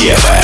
Сева.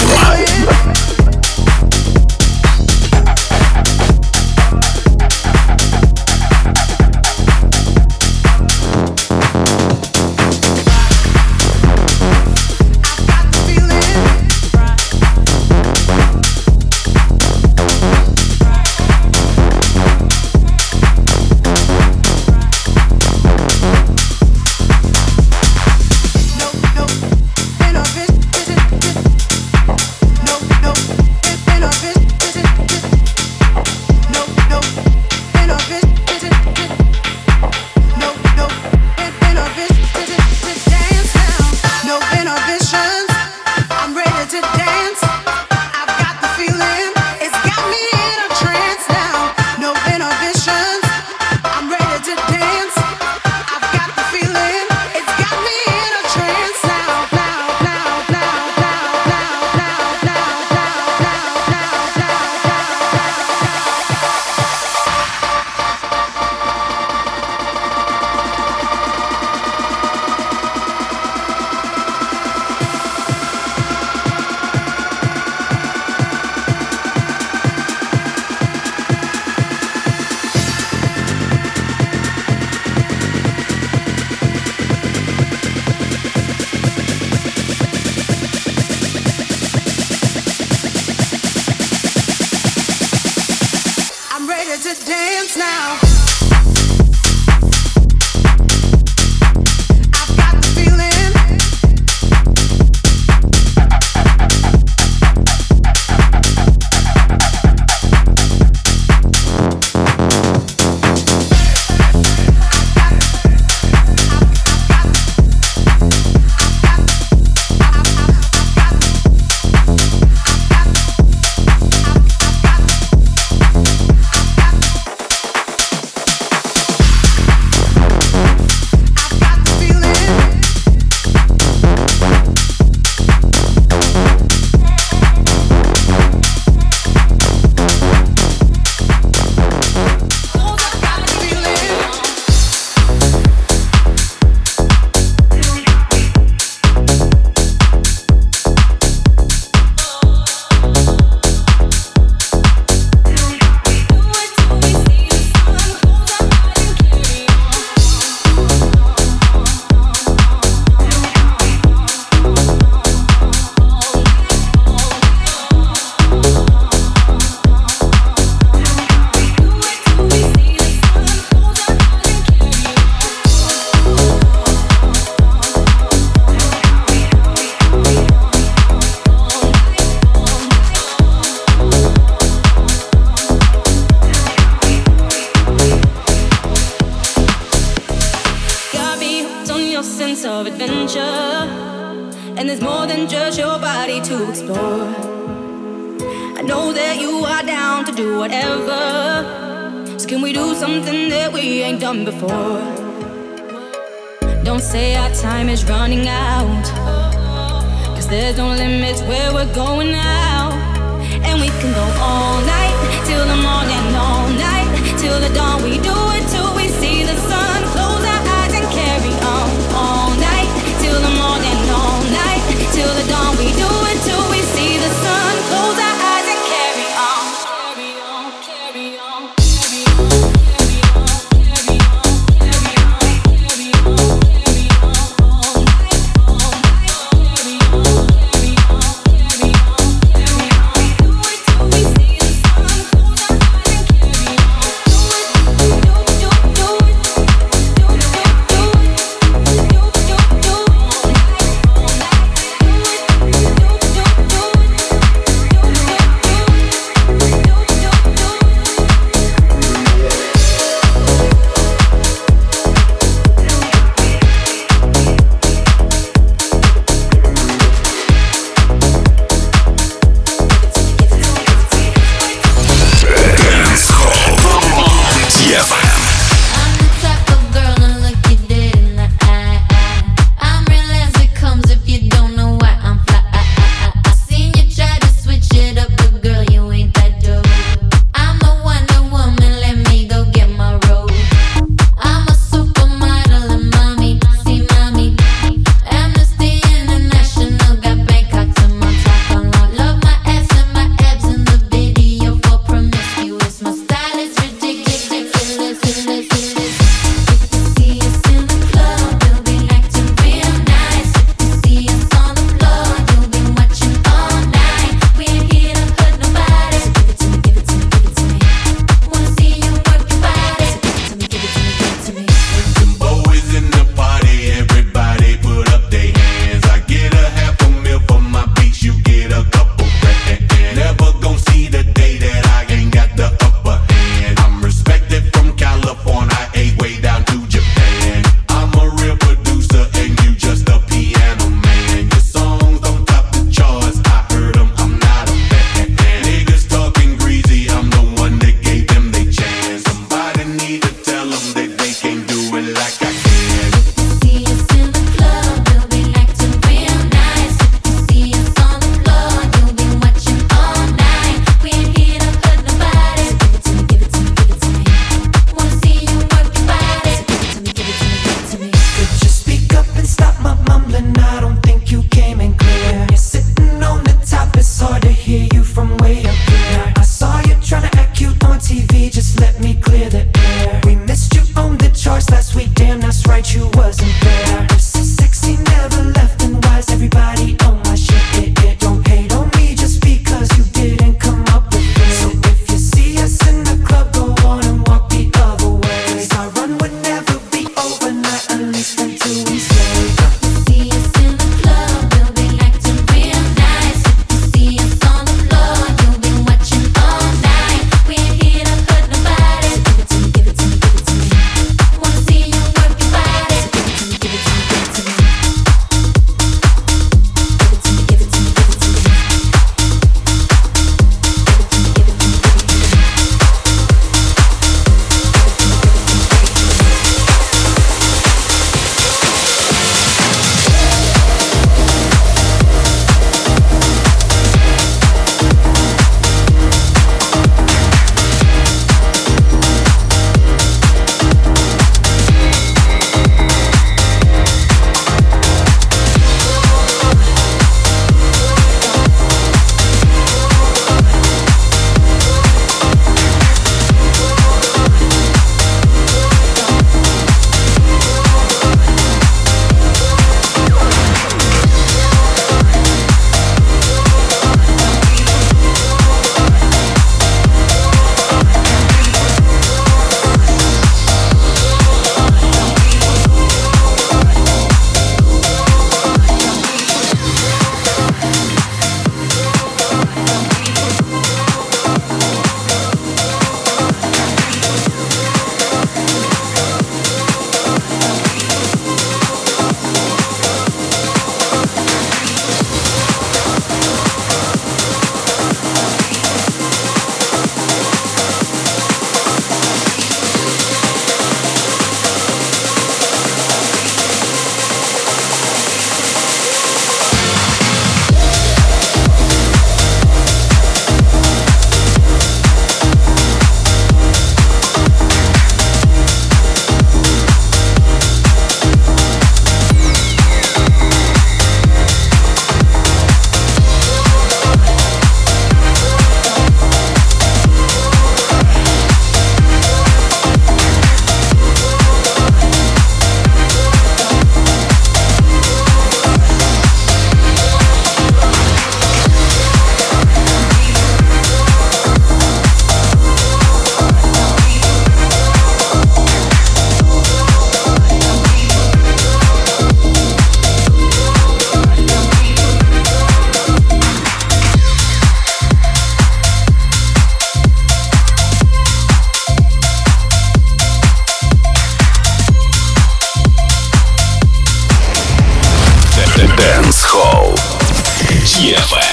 Ева.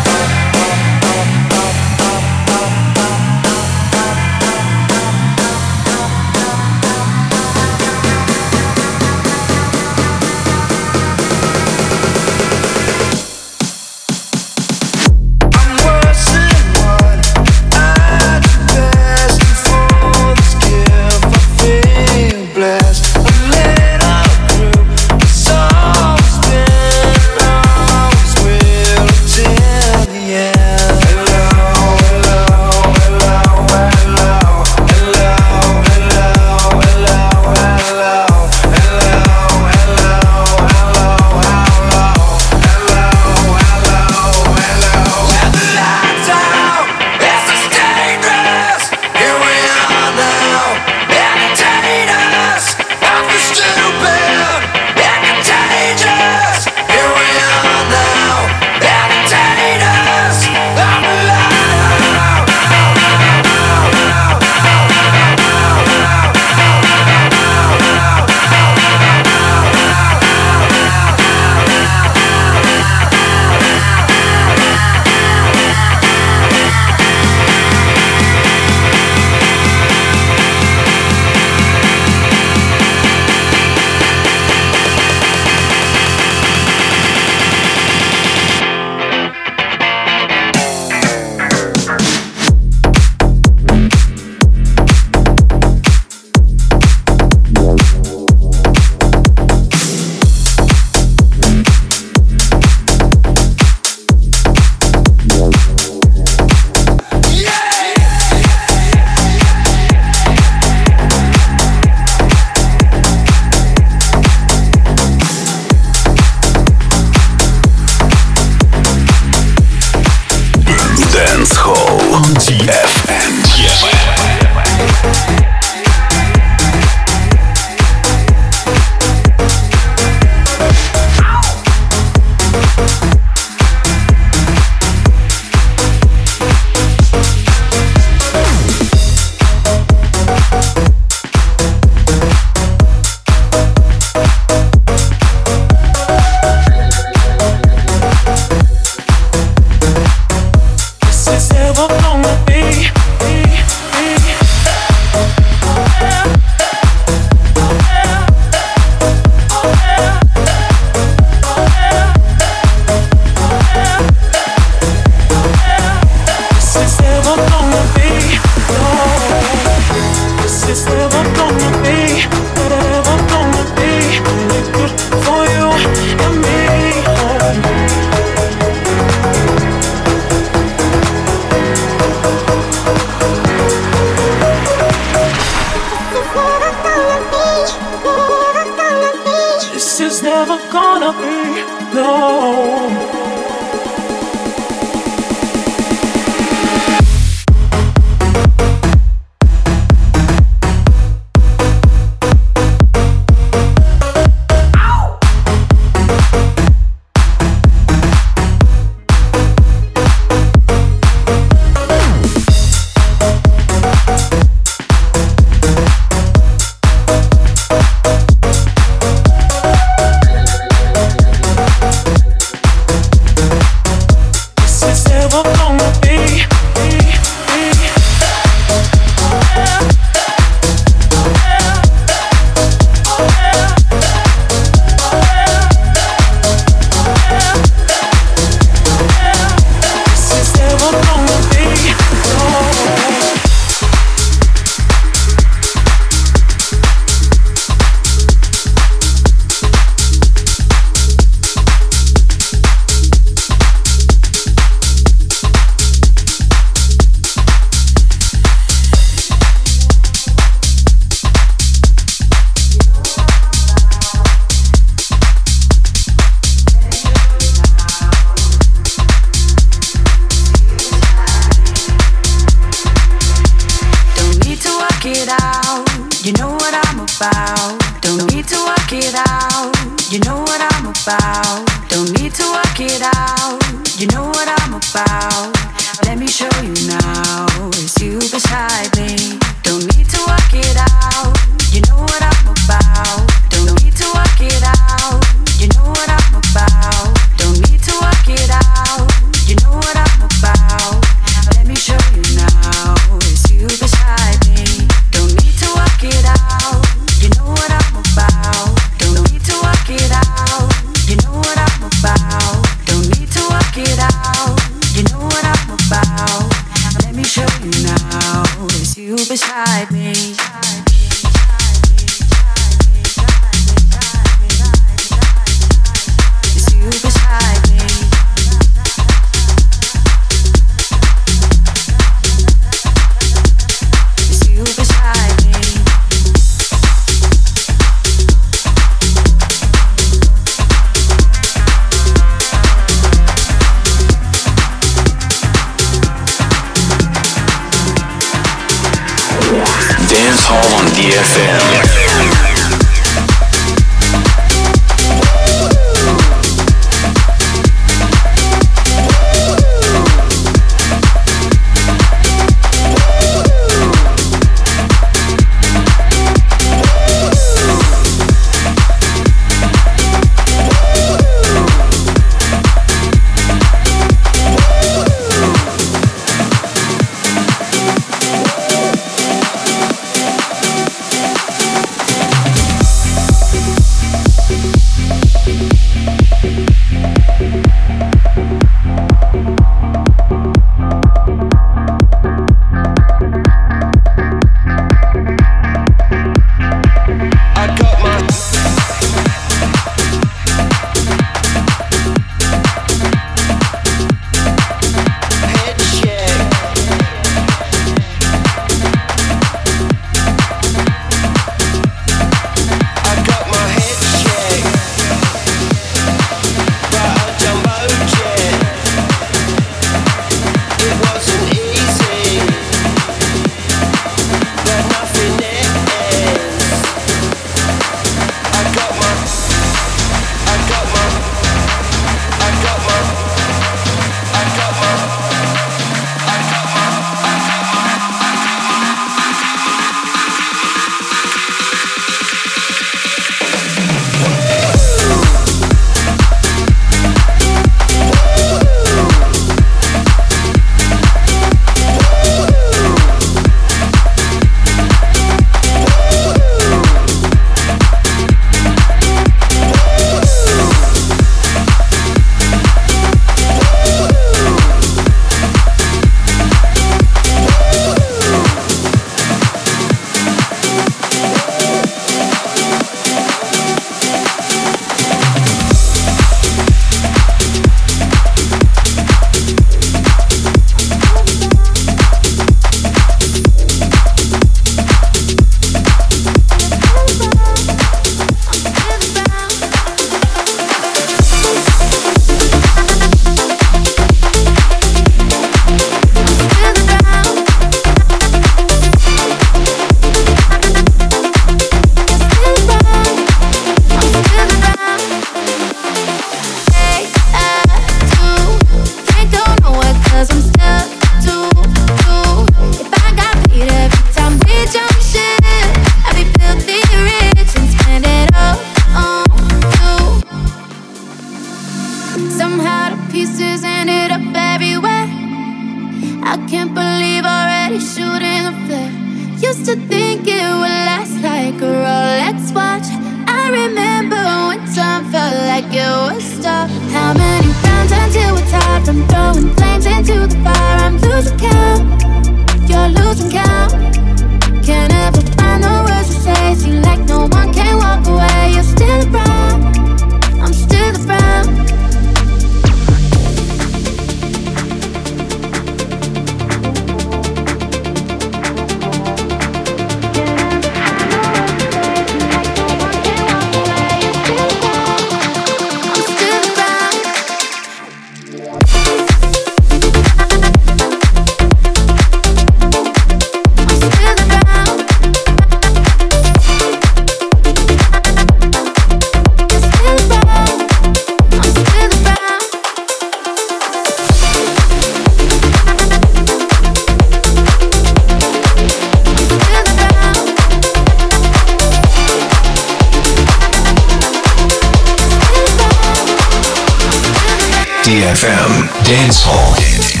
Bitch.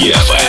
Евро.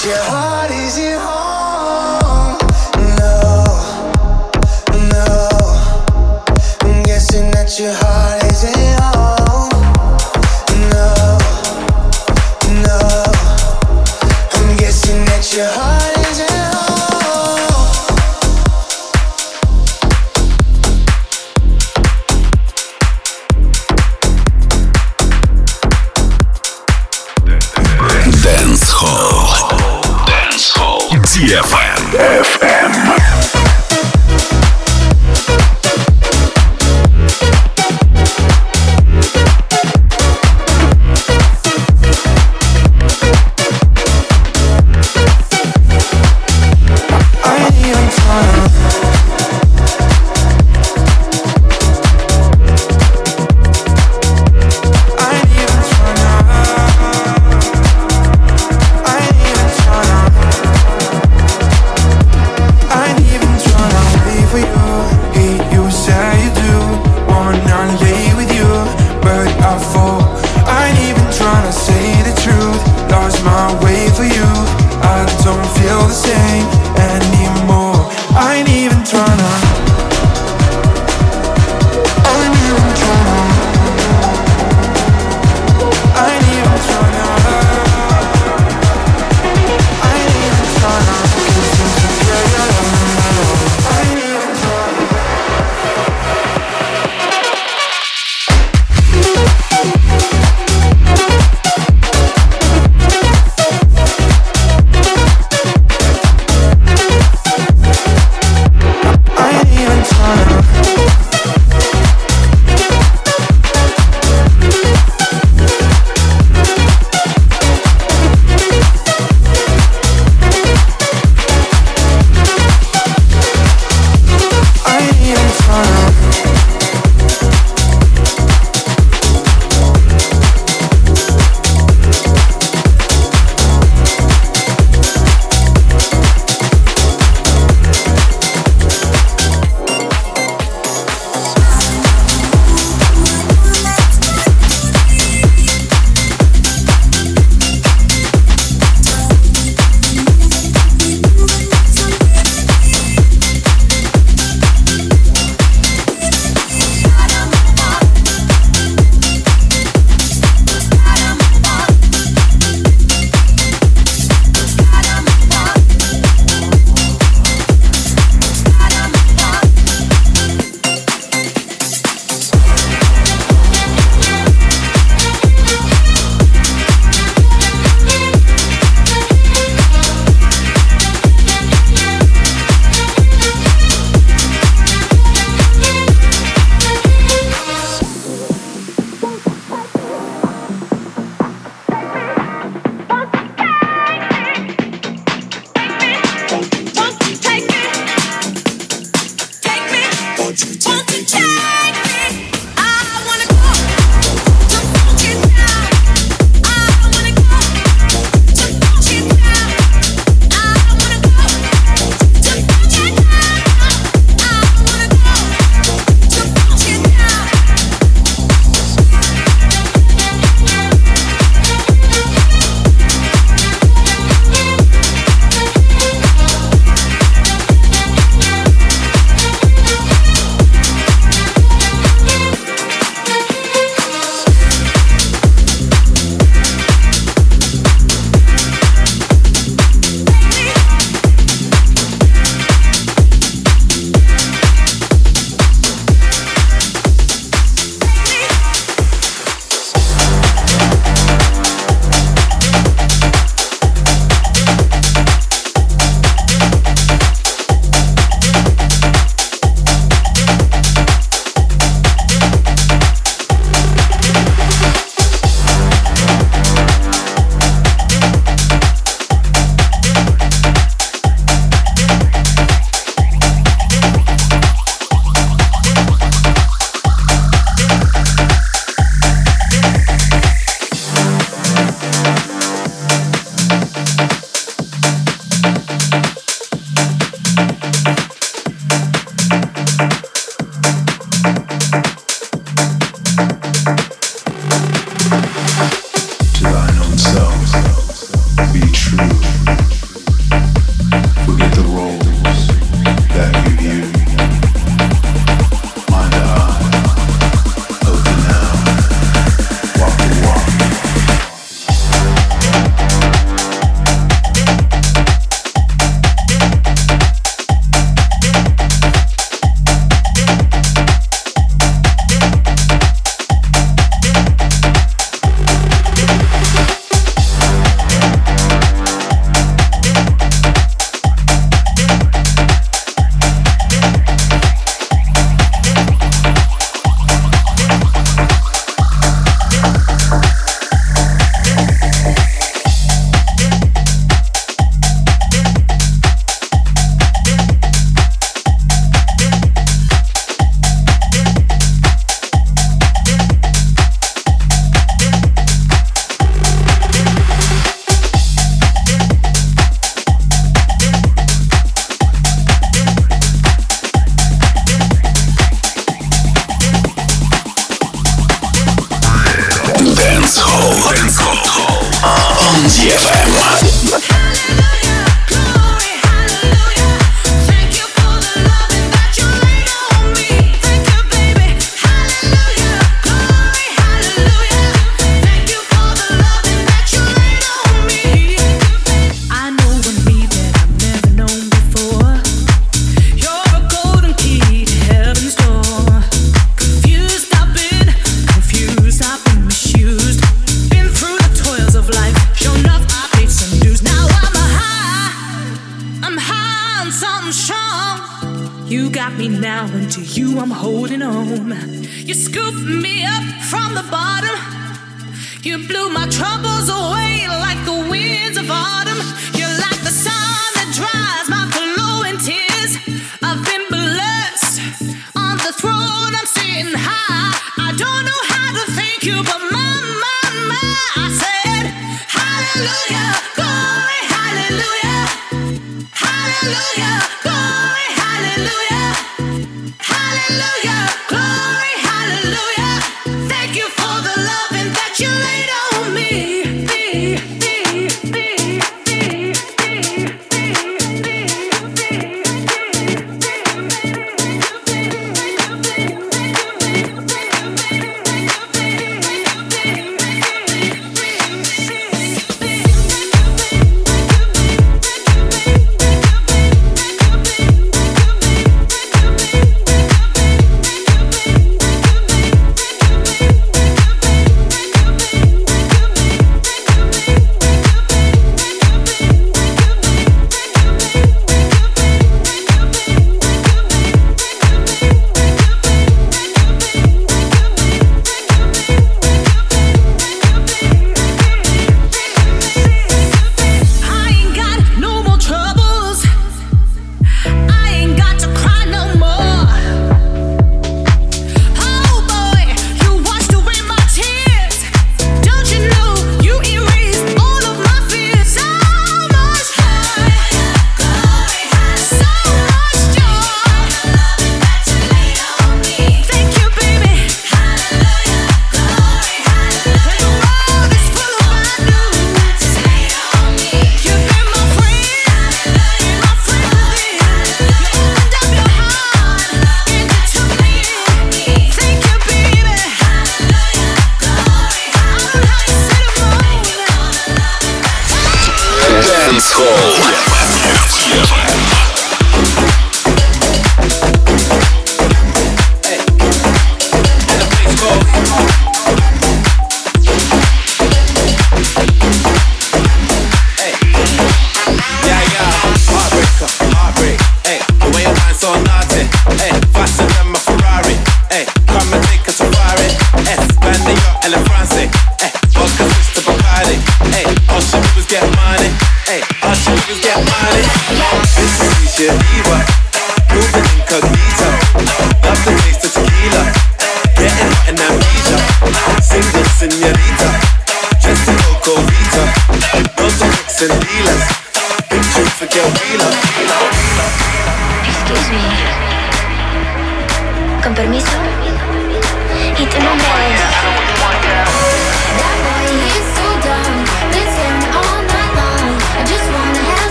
结婚。